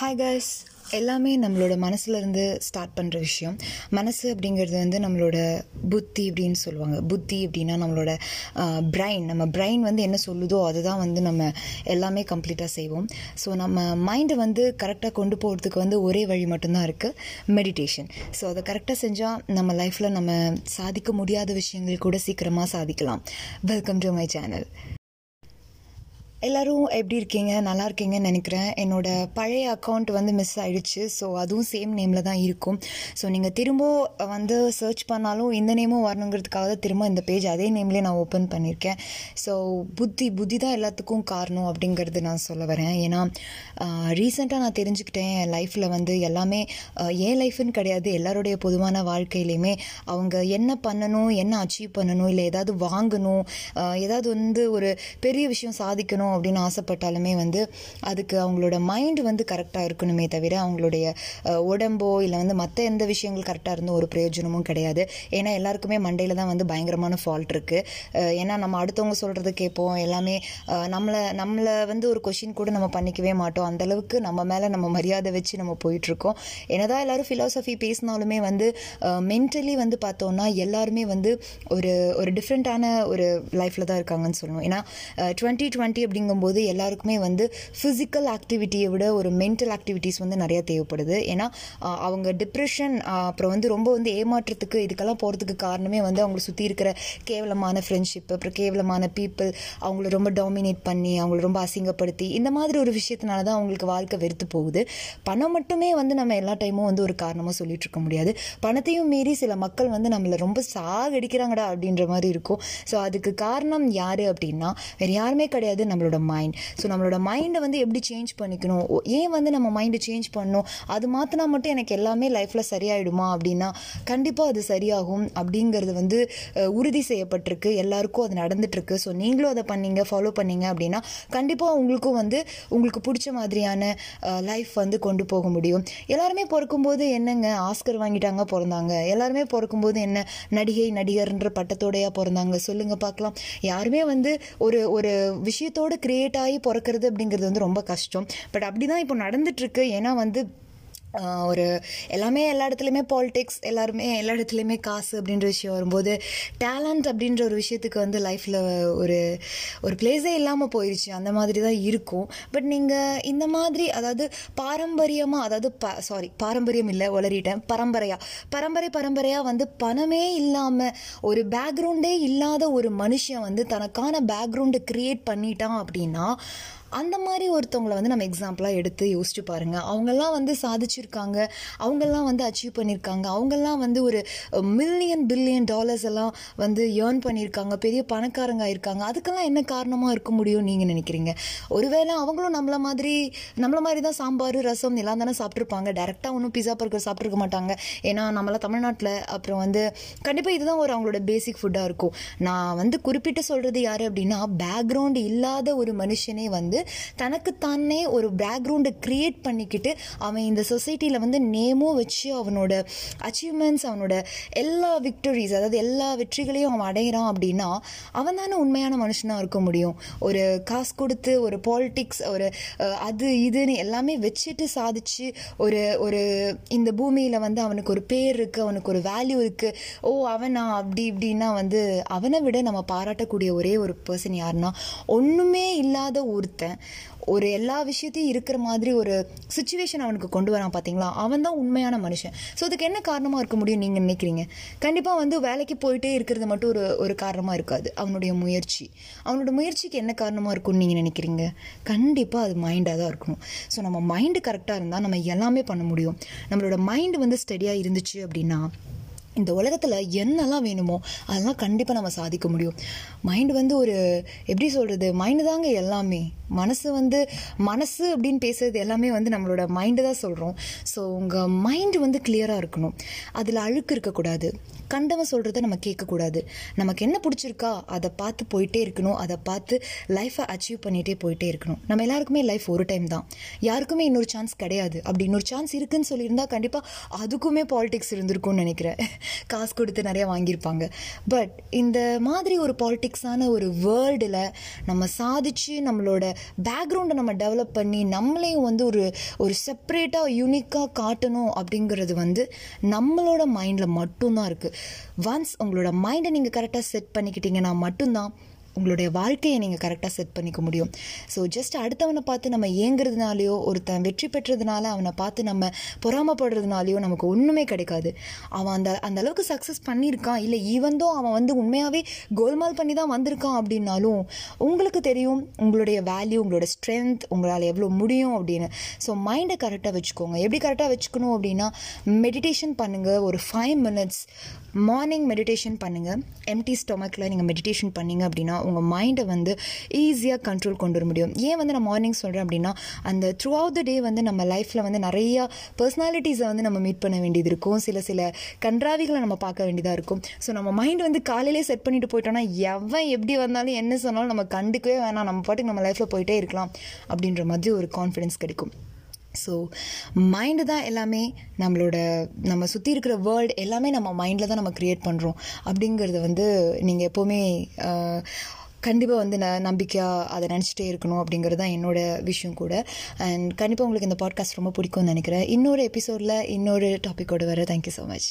Hi guys எல்லாமே நம்மளோட மனசுலேருந்து ஸ்டார்ட் பண்ணுற விஷயம். மனசு அப்படிங்கிறது வந்து நம்மளோட புத்தி அப்படின்னு சொல்லுவாங்க. புத்தி அப்படின்னா நம்மளோட பிரைன் நம்ம பிரைன் வந்து என்ன சொல்லுதோ அதை தான் வந்து நம்ம எல்லாமே கம்ப்ளீட்டாக செய்வோம். ஸோ நம்ம மைண்டை வந்து கரெக்டாக கொண்டு போகிறதுக்கு வந்து ஒரே வழி மட்டும்தான் இருக்குது மெடிடேஷன் ஸோ அதை கரெக்டாக செஞ்சால் நம்ம லைஃப்பில் நம்ம சாதிக்க முடியாத விஷயங்கள் கூட சீக்கிரமாக சாதிக்கலாம். வெல்கம் டு மை சேனல் எல்லாரும் எப்படி இருக்கீங்க? நல்லா இருக்கீங்கன்னு நினைக்கிறேன். என்னோடய பழைய அக்கௌண்ட் வந்து மிஸ் ஆகிடுச்சு ஸோ அதுவும் சேம் நேமில் தான் இருக்கும். ஸோ நீங்கள் திரும்ப வந்து சர்ச் பண்ணாலும் இந்த நேமும் வரணுங்கிறதுக்காக தான் திரும்ப இந்த பேஜ் அதே நேம்லேயே நான் ஓப்பன் பண்ணியிருக்கேன். ஸோ புத்தி புத்தி தான் எல்லாத்துக்கும் காரணம் அப்படிங்கிறது நான் சொல்ல வரேன். ஏன்னா ரீசெண்டாக நான் தெரிஞ்சுக்கிட்டேன். என் லைஃப்பில் வந்து எல்லாமே என் லைஃப்னு கிடையாது. எல்லாருடைய பொதுவான வாழ்க்கையிலையுமே அவங்க என்ன பண்ணணும் என்ன அச்சீவ் பண்ணணும் இல்லை ஏதாவது வாங்கணும் ஏதாவது வந்து ஒரு பெரிய விஷயம் சாதிக்கணும் அப்படின்னு ஆசைப்பட்டாலுமே வந்து அதுக்கு அவங்களோட மைண்ட் வந்து கரெக்டாக இருக்கணுமே தவிர அவங்களுடைய உடம்போ இல்லை வந்து மற்ற எந்த விஷயங்கள் கரெக்டாக இருந்தும் ஒரு பிரயோஜனமும் கிடையாது. ஏன்னா எல்லாருக்குமே மண்டையில் தான் வந்து பயங்கரமான ஃபால்ட் இருக்குது ஏன்னா நம்ம அடுத்தவங்க சொல்கிறது கேட்போம். எல்லாமே நம்மளை நம்மளை வந்து ஒரு கொஷின் கூட நம்ம பண்ணிக்கவே மாட்டோம். அந்தளவுக்கு நம்ம மேலே நம்ம மரியாதை வச்சு நம்ம போயிட்டுருக்கோம் என்னதான் எல்லோரும் ஃபிலாசபி பேசினாலுமே வந்து மென்டலி வந்து பார்த்தோம்னா எல்லாருமே வந்து ஒரு ஒரு டிஃப்ரெண்ட்டான ஒரு லைஃப்பில் தான் இருக்காங்கன்னு சொல்லணும். ஏன்னா டுவெண்ட்டி டுவெண்ட்டி அப்படிங்கும்போது எல்லாருக்குமே வந்து ஃபிசிக்கல் ஆக்டிவிட்டியை விட ஒரு மென்டல் ஆக்டிவிட்டிஸ் வந்து நிறையா தேவைப்படுது. ஏன்னா அவங்க டிப்ரெஷன் அப்புறம் வந்து ரொம்ப வந்து ஏமாற்றத்துக்கு இதுக்கெல்லாம் போகிறதுக்கு காரணமே வந்து அவங்களை சுற்றி இருக்கிற கேவலமான ஃப்ரெண்ட்ஷிப் அப்புறம் கேவலமான பீப்புள் அவங்கள ரொம்ப டாமினேட் பண்ணி அவங்கள ரொம்ப அசிங்கப்படுத்தி இந்த மாதிரி ஒரு விஷயத்தினால தான் அவங்களுக்கு வாழ்க்கை வெறுத்து போகுது. பணம் மட்டுமே வந்து நம்ம எல்லா டைமும் வந்து ஒரு காரணமாக சொல்லிட்டு இருக்க முடியாது. பணத்தையும் மீறி சில மக்கள் வந்து நம்மளை ரொம்ப சாகடிக்கிறாங்கடா அப்படின்ற மாதிரி இருக்கும். ஸோ அதுக்கு காரணம் யார் அப்படின்னா வேறு யாருமே கிடையாது. நம்மளோட மைண்ட் ஸோ நம்மளோட மைண்டை வந்து எப்படி சேஞ்ச் பண்ணிக்கணும்? ஓ, ஏன் வந்து நம்ம மைண்டை சேஞ்ச் பண்ணணும்? அது மாற்றினா மட்டும் எனக்கு எல்லாமே லைஃப்பில் சரியாயிடுமா அப்படின்னா கண்டிப்பாக அது சரியாகும் அப்படிங்கிறது வந்து உறுதி செய்யப்பட்டிருக்கு. எல்லாருக்கும் அது நடந்துட்டுருக்கு. ஸோ நீங்களும் அதை பண்ணீங்க ஃபாலோ பண்ணீங்க அப்படின்னா கண்டிப்பாக உங்களுக்கும் வந்து உங்களுக்கு பிடிச்ச மாதிரியான லைஃப் வந்து கொண்டு போக முடியும். எல்லாருமே பிறக்கும்போது என்னங்க? ஆஸ்கர் வாங்கிட்டாங்க பிறந்தாங்க. எல்லாருமே பிறக்கும்போது என்ன? நடிகை நடிகர்ன்ற பட்டத்தோடையாக பிறந்தாங்க. சொல்லுங்கள் பார்க்கலாம். யாருமே வந்து ஒரு ஒரு விஷயத்தோட கிரியேட் ஆகி பிறக்கிறது அப்படிங்கிறது வந்து ரொம்ப கஷ்டம். பட் அப்படிதான் இப்போ நடந்துட்டு இருக்கு. ஏன்னா வந்து ஒரு எல்லாமே எல்லா இடத்துலையுமே பாலிடிக்ஸ் எல்லாருமே எல்லா இடத்துலையுமே காசு அப்படின்ற விஷயம் வரும்போது டேலண்ட் அப்படின்ற ஒரு விஷயத்துக்கு வந்து லைஃப்பில் ஒரு ஒரு பிளேஸே இல்லாமல் போயிடுச்சு அந்த மாதிரி தான் இருக்கும். பட் நீங்கள் இந்த மாதிரி அதாவது பாரம்பரியமாக அதாவது ப சாரி பாரம்பரியம் இல்லை உளறிட்டேன். பரம்பரையாக பரம்பரை பரம்பரையாக வந்து பணமே இல்லாமல் ஒரு பேக்ரவுண்டே இல்லாத ஒரு மனுஷன் வந்து தனக்கான பேக்ரவுண்டை க்ரியேட் பண்ணிட்டான் அப்படின்னா அந்த மாதிரி ஒருத்தவங்களை வந்து நம்ம எக்ஸாம்பிளாக எடுத்து யோசிச்சு பாருங்கள் அவங்கெல்லாம் வந்து சாதிச்சிருக்காங்க. அவங்கெல்லாம் வந்து அச்சீவ் பண்ணியிருக்காங்க அவங்கெல்லாம் வந்து ஒரு மில்லியன் பில்லியன் டாலர்ஸ் எல்லாம் வந்து ஏர்ன் பண்ணியிருக்காங்க பெரிய பணக்காரங்க ஆயிருக்காங்க. அதுக்கெல்லாம் என்ன காரணமாக இருக்க முடியும் நீங்கள் நினைக்கிறீங்க? ஒருவேளை அவங்களும் நம்மள மாதிரி நம்மள மாதிரி தான் சாம்பார் ரசம் எல்லாம் தானே சாப்பிட்ருப்பாங்க டேரெக்டாக ஒன்றும் பிஸா பர்கர் சாப்பிட்ருக்க மாட்டாங்க. ஏன்னா நம்மளாம் தமிழ்நாட்டில் அப்புறம் வந்து கண்டிப்பாக இதுதான் ஒரு அவங்களோட பேசிக் ஃபுட்டாக இருக்கும். நான் வந்து குறிப்பிட்டு சொல்கிறது யார் அப்படின்னா பேக்ரவுண்ட் இல்லாத ஒரு மனுஷனே வந்து தனக்குத்தானே ஒரு பேக்ரவுண்டை கிரியேட் பண்ணிக்கிட்டு அவன் இந்த சொசைட்டியில் வந்து நேமும் வச்சு அவனோட அச்சீவ்மெண்ட்ஸ் அவனோட எல்லா விக்டரிஸ் அதாவது எல்லா வெற்றிகளையும் அவன் அடைகிறான் அப்படின்னா அவன் தானே உண்மையான மனுஷனாக இருக்க முடியும். ஒரு காசு கொடுத்து ஒரு பாலிட்டிக்ஸ் ஒரு அது இதுன்னு எல்லாமே வச்சுட்டு சாதிச்சு ஒரு ஒரு இந்த பூமியில் வந்து அவனுக்கு ஒரு பேர் இருக்குது அவனுக்கு ஒரு வேல்யூ இருக்குது ஓ அவனா அப்படி இப்படின்னா வந்து அவனை விட நம்ம பாராட்டக்கூடிய ஒரே ஒரு பர்சன் யாருன்னா ஒன்றுமே இல்லாத ஒருத்தன். ஒரு எல்லா விஷயத்தையும் இருக்கிற மாதிரி ஒரு சுச்சுவேஷன் அவனுக்கு கொண்டு வரான் பார்த்தீங்களா அவன் தான் உண்மையான மனுஷன். ஸோ அதுக்கு என்ன காரணமாக இருக்க முடியும் நீங்கள் நினைக்கிறீங்க? கண்டிப்பாக வந்து வேலைக்கு போயிட்டே இருக்கிறது மட்டும் ஒரு ஒரு காரணமாக இருக்காது. அவனுடைய முயற்சி. அவனோட முயற்சிக்கு என்ன காரணமாக இருக்கும்னு நீங்கள் நினைக்கிறீங்க? கண்டிப்பாக அது மைண்டாக தான் இருக்கணும். ஸோ நம்ம மைண்டு கரெக்டாக இருந்தால் நம்ம எல்லாமே பண்ண முடியும். நம்மளோட மைண்டு வந்து ஸ்டடியாக இருந்துச்சு அப்படின்னா இந்த உலகத்தில் என்னெல்லாம் வேணுமோ அதெல்லாம் கண்டிப்பாக நம்ம சாதிக்க முடியும். மைண்டு வந்து ஒரு எப்படி சொல்கிறது மைண்டு தாங்க எல்லாமே. மனசு வந்து மனசு அப்படின்னு பேசுறது எல்லாமே வந்து நம்மளோட மைண்டு தான் சொல்கிறோம் ஸோ உங்கள் மைண்டு வந்து கிளியராக இருக்கணும். அதில் அழுக்கு இருக்கக்கூடாது கண்டவன் சொல்கிறத நம்ம கேட்கக்கூடாது. நமக்கு என்ன பிடிச்சிருக்கா அதை பார்த்து போயிட்டே இருக்கணும். அதை பார்த்து லைஃப்பை அச்சீவ் பண்ணிகிட்டே போயிட்டே இருக்கணும். நம்ம எல்லாருக்குமே லைஃப் ஒரு டைம் தான். யாருக்குமே இன்னொரு சான்ஸ் கிடையாது. அப்படி இன்னொரு சான்ஸ் இருக்குன்னு சொல்லியிருந்தா கண்டிப்பாக அதுக்குமே பாலிடிக்ஸ் இருந்திருக்கும்னு நினைக்கிறேன். காசு கொடுத்து நிறைய வாங்கியிருப்பாங்க. பட் இந்த மாதிரி ஒரு பாலிட்டிக்ஸான ஒரு வேர்ல்டில் நம்ம சாதிச்சு நம்மளோட பேக்ரவுண்டை நம்ம டெவலப் பண்ணி நம்மளையும் வந்து ஒரு ஒரு செப்பரேட்டாக யூனிக்காக காட்டணும் அப்படிங்கிறது வந்து நம்மளோட மைண்டில் மட்டும்தான் இருக்குது ஒன்ஸ் உங்களோட மைண்டை நீங்கள் கரெக்டாக செட் பண்ணிக்கிட்டீங்கன்னா மட்டும்தான் உங்களுடைய வாழ்க்கையை நீங்கள் கரெக்டாக செட் பண்ணிக்க முடியும். ஸோ ஜஸ்ட் அடுத்தவனை பார்த்து நம்ம ஏங்குறதுனாலையோ ஒருத்தன் வெற்றி பெற்றதுனால அவனை பார்த்து நம்ம பொறாமப்படுறதுனாலையோ நமக்கு ஒன்றுமே கிடைக்காது. அவன் அந்த அந்த அளவுக்கு சக்ஸஸ் பண்ணியிருக்கான். இல்லை ஈவந்தோ அவன் வந்து உண்மையாகவே கோல்மால் பண்ணி தான் வந்திருக்கான் அப்படின்னாலும் உங்களுக்கு தெரியும் உங்களுடைய வேல்யூ உங்களோட ஸ்ட்ரென்த் உங்களால் எவ்வளோ முடியும் அப்படின்னு. ஸோ மைண்டை கரெக்டாக வச்சுக்கோங்க. எப்படி கரெக்டாக வச்சுக்கணும் அப்படின்னா மெடிடேஷன் பண்ணுங்கள் ஒரு ஃபைவ் மினிட்ஸ் மார்னிங் மெடிடேஷன் பண்ணுங்கள் எம்டி ஸ்டொமக்கில் நீங்கள் மெடிடேஷன் பண்ணிங்க அப்படின்னா உங்கள் மைண்டை வந்து ஈஸியாக கண்ட்ரோல் கொண்டு வர முடியும். ஏன் வந்து நான் மார்னிங் சொல்கிறேன் அப்படின்னா அந்த த்ரூ அவுட் த டே வந்து நம்ம லைஃப்பில் வந்து நிறையா பர்சனாலிட்டிஸை வந்து நம்ம மீட் பண்ண வேண்டியது இருக்கும். சில சில கன்றாவிகளை நம்ம பார்க்க வேண்டியதாக இருக்கும். ஸோ நம்ம மைண்ட் வந்து காலையிலே செட் பண்ணிட்டு போயிட்டோம்னா எவன் எப்படி வந்தாலும் என்ன சொன்னாலும் நம்ம கண்டுக்கவே வேணாம். நம்ம பாட்டுக்கு நம்ம லைஃப்பில் போயிட்டே இருக்கலாம். அப்படின்ற மாதிரி ஒரு கான்ஃபிடென்ஸ் கிடைக்கும். ஸோ மைண்டு தான் எல்லாமே நம்மளோட நம்ம சுற்றி இருக்கிற வேர்ல்டு எல்லாமே நம்ம மைண்டில் தான் நம்ம க்ரியேட் பண்ணுறோம் அப்படிங்கிறத வந்து நீங்கள் எப்போவுமே கண்டிப்பாக வந்து நான் நம்பிக்கையாக அதை நினச்சிட்டே இருக்கணும் அப்படிங்கிறது தான் என்னோட விஷயம் கூட. அண்ட் கண்டிப்பாக உங்களுக்கு இந்த பாட்காஸ்ட் ரொம்ப பிடிக்கும்னு நினைக்கிறேன். இன்னொரு எபிசோடில் இன்னொரு டாப்பிக்கோடு வர. Thank you so much